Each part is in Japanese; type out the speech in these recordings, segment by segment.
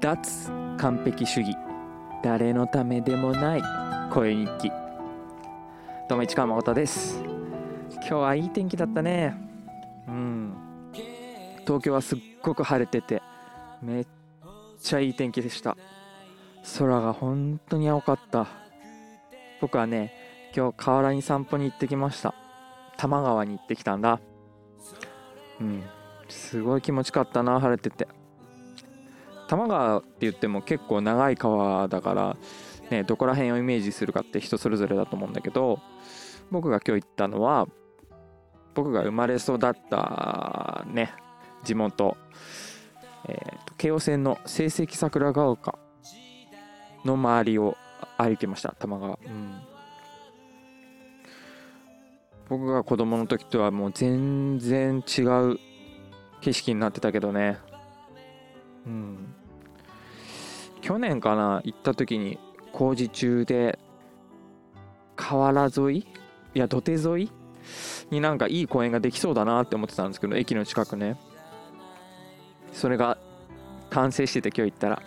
脱完璧主義。誰のためでもない。声日記。どうも市川誠です。今日はいい天気だったね。うん。東京はすっごく晴れててめっちゃいい天気でした。空が本当に青かった。僕はね今日河原に散歩に行ってきました。多摩川に行ってきたんだ。うん。すごい気持ちかったな晴れてて。多摩川って言っても結構長い川だから、ね、どこら辺をイメージするかって人それぞれだと思うんだけど僕が今日行ったのは僕が生まれ育ったね地元、えーと、京王線の成績桜ヶ丘の周りを歩いてました多摩川、うん、僕が子供の時とはもう全然違う景色になってたけどね。うん。去年かな行った時に工事中で河原沿いいや土手沿いになんかいい公園ができそうだなって思ってたんですけど駅の近くね。それが完成してて今日行ったら。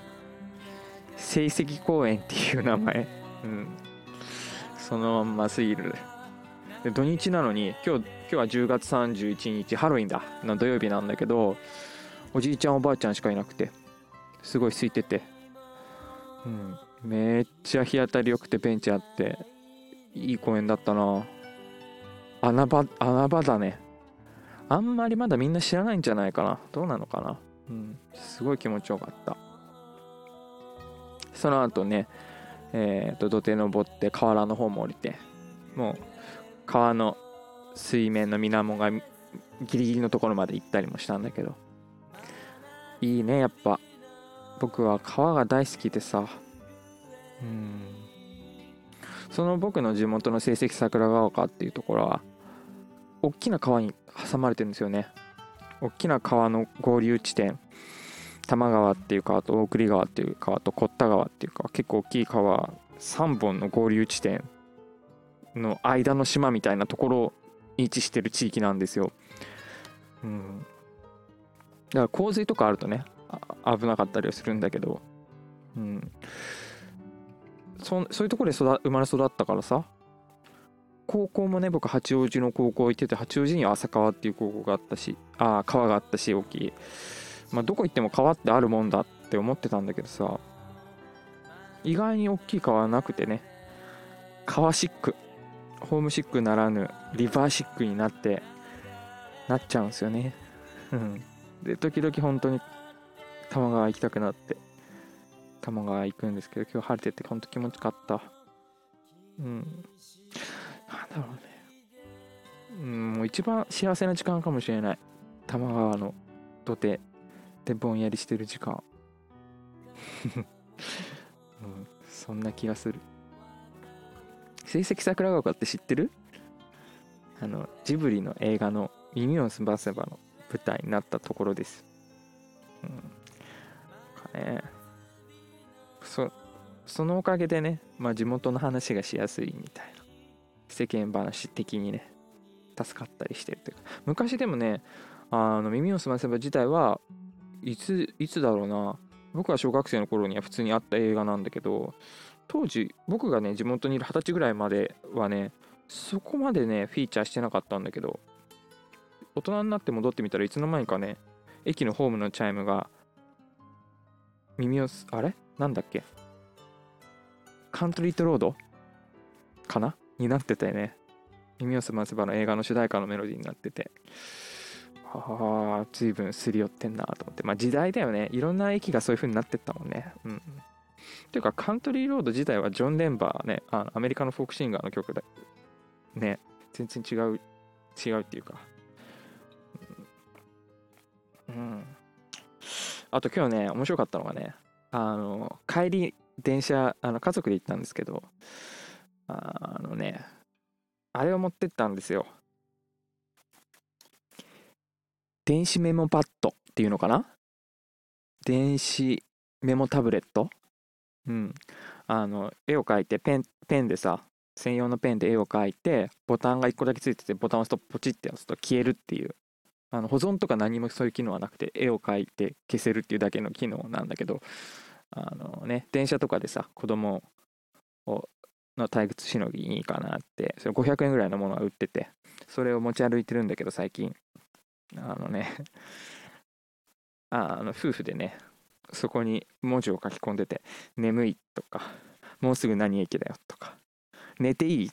成績公園っていう名前。うん。そのまんますぎる。で土日なのに今日今日は10月31日ハロウィンだ。の土曜日なんだけどおじいちゃんおばあちゃんしかいなくてすごい空いてて。うん、めっちゃ日当たり良くてベンチあっていい公園だったな。穴場穴場だね。あんまりまだみんな知らないんじゃないかな。どうなのかな。うん。すごい気持ちよかった。その後ねえっ、ー、と土手登って河原の方も降りてもう川の水面の水面がギリギリのところまで行ったりもしたんだけどいいねやっぱ。僕は川が大好きでさうんその僕の地元の成績桜ヶ丘っていうところは大きな川に挟まれてるんですよね大きな川の合流地点多摩川っていう川と大栗川っていう川と堀田川っていう川結構大きい川3本の合流地点の間の島みたいなところに位置してる地域なんですよ。うん。だから洪水とかあるとね危なかったりはするんだけど、うん、そそういうところで育生まれ育ったからさ。高校もね僕八王子の高校行ってて八王子には浅川っていう高校があったしああ川があったし大きい。まあどこ行っても川ってあるもんだって思ってたんだけどさ。意外に大きい川はなくてね。川シック。ホームシックならぬリバーシックになってなっちゃうんですよね。うん。で時々本当に多摩川行きたくなって多摩川行くんですけど今日晴れててほんと気持ちよかった。うん。なんだろうね。うんもう一番幸せな時間かもしれない。多摩川の土手でぼんやりしてる時間。うん、そんな気がする。成績桜川って知ってる？あのジブリの映画の「耳をすませば」の舞台になったところです、うん。ね。そそのおかげでね、まあ、地元の話がしやすいみたいな。世間話的にね助かったりしてるというか。昔でもねあの耳をすませば自体はいついつだろうな。僕が小学生の頃には普通にあった映画なんだけど当時僕がね地元にいる二十歳ぐらいまではねそこまでねフィーチャーしてなかったんだけど大人になって戻ってみたらいつの間にかね駅のホームのチャイムが耳をす、あれ？なんだっけ？カントリートロード？かな？になってたよね。耳をすませばの映画の主題歌のメロディーになってて。はあ、随分すり寄ってんなと思って。まあ時代だよね。いろんな駅がそういう風になってったもんね。うん。ていうか、カントリーロード自体はジョン・デンバーね、あのアメリカのフォークシンガーの曲で、ね、全然違う、違うっていうか。うんあと今日ね、面白かったのがね、あの、帰り、電車、あの、家族で行ったんですけど、あのね、あれを持ってったんですよ。電子メモパッドっていうのかな？電子メモタブレット？うん。あの、絵を描いて、ペン、ペンでさ、専用のペンで絵を描いて、ボタンが1個だけついてて、ボタンを押すとポチって押すと消えるっていうあの保存とか何もそういう機能はなくて絵を描いて消せるっていうだけの機能なんだけどあのね電車とかでさ子供をの退屈しのぎいいかなってそれ500円ぐらいのものが売っててそれを持ち歩いてるんだけど最近。あのねあの夫婦でねそこに文字を書き込んでて「眠い」とか「もうすぐ何駅だよ」とか「寝ていい」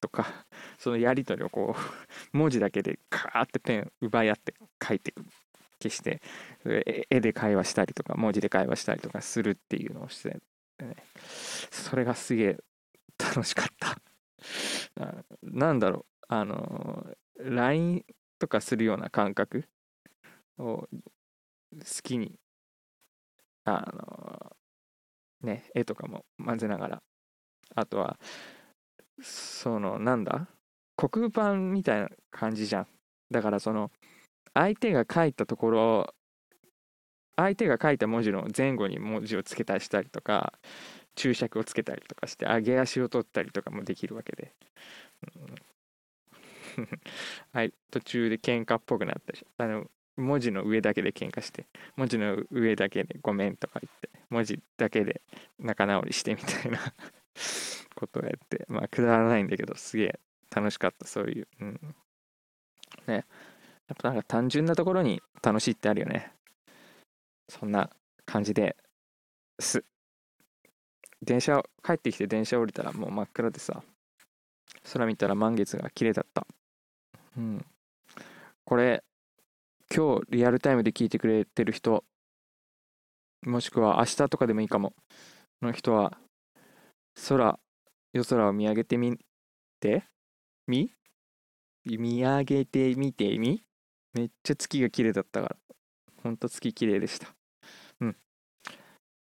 とかそのやり取りをこう 文字だけでカーってペン奪い合って書いて消して絵で会話したりとか文字で会話したりとかするっていうのをして、ね、それがすげえ 楽しかった。なんだろう。あの LINE とかするような感覚を好きにあのね絵とかも混ぜながら。あとはそのなんだ？黒板みたいな感じじゃん。だからその相手が書いたところ相手が書いた文字の前後に文字をつけたりしたりとか注釈をつけたりとかして上げ足を取ったりとかもできるわけで、うん、はい途中で喧嘩っぽくなったしあの文字の上だけで喧嘩して文字の上だけでごめんとか言って文字だけで仲直りしてみたいなことをやってまあくだらないんだけどすげえ楽しかったそういう。うん。ね。やっぱなんか単純なところに楽しいってあるよね。そんな感じです。電車帰ってきて電車降りたらもう真っ暗でさ。空見たら満月が綺麗だった。うん。これ今日リアルタイムで聞いてくれてる人もしくは明日とかでもいいかも。の人は空夜空を見上げてみて。み？見上げてみてみ？めっちゃ月が綺麗だったから。ほんと月綺麗でした。うん。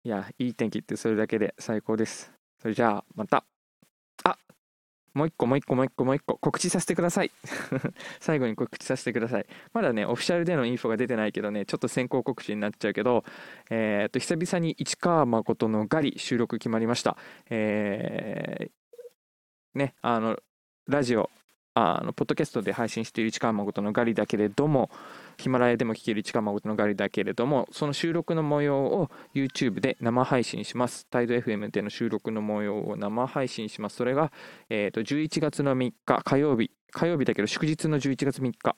いやいい天気ってそれだけで最高です。それじゃあまた。あ！もう一個もう一個もう一個もう一個。告知させてください。最後に告知させてください。まだねオフィシャルでのインフォが出てないけどねちょっと先行告知になっちゃうけどえー、っと久々に市川誠のガリ収録決まりました。えー、ねあのラジオあのポッドキャストで配信している市川誠のガリだけれどもヒマラヤでも聴ける市川誠のガリだけれどもその収録の模様を YouTube で生配信します。タイド FM での収録の模様を生配信します。それが、えーと、11月の3日火曜日。火曜日だけど祝日の11月3日。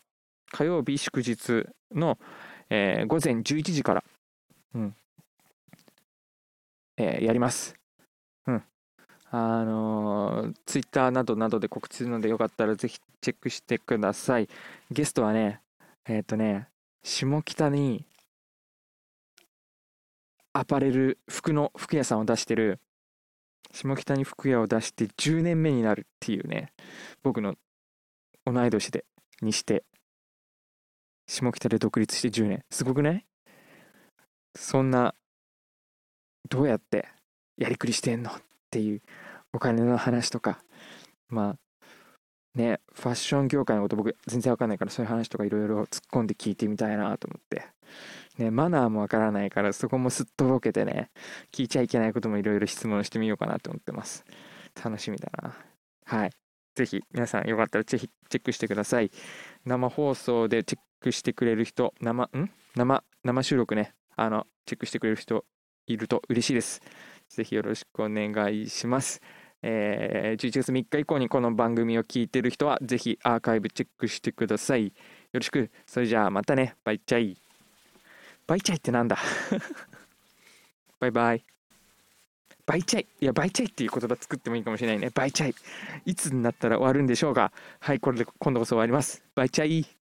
火曜日祝日の、えー、午前11時から、うんえー、やります。あのー、ツイッターなどなどで告知するのでよかったらぜひチェックしてください。ゲストはね、えっ、ー、とね、下北にアパレル、服の服屋さんを出してる、下北に服屋を出して10年目になるっていうね、僕の同い年で、にして、下北で独立して10年。すごくない？そんな、どうやってやりくりしてんの？っていうお金の話とか、まあ、ね、ファッション業界のこと僕全然わかんないからそういう話とかいろいろ突っ込んで聞いてみたいなと思って。ね、マナーもわからないからそこもすっとぼけてね、聞いちゃいけないこともいろいろ質問してみようかなと思ってます。楽しみだな。はい。ぜひ皆さんよかったらぜひチェックしてください。生放送でチェックしてくれる人、生、ん？生、生収録ね、あの、チェックしてくれる人いると嬉しいです。ぜひよろしくお願いします。えー、11月3日以降にこの番組を聞いてる人は、ぜひアーカイブチェックしてください。よろしく。それじゃあまたね。バイチャイ。バイチャイってなんだ？バイバイ。バイチャイ。いや、バイチャイっていう言葉作ってもいいかもしれないね。バイチャイ。いつになったら終わるんでしょうか？はい、これで今度こそ終わります。バイチャイ。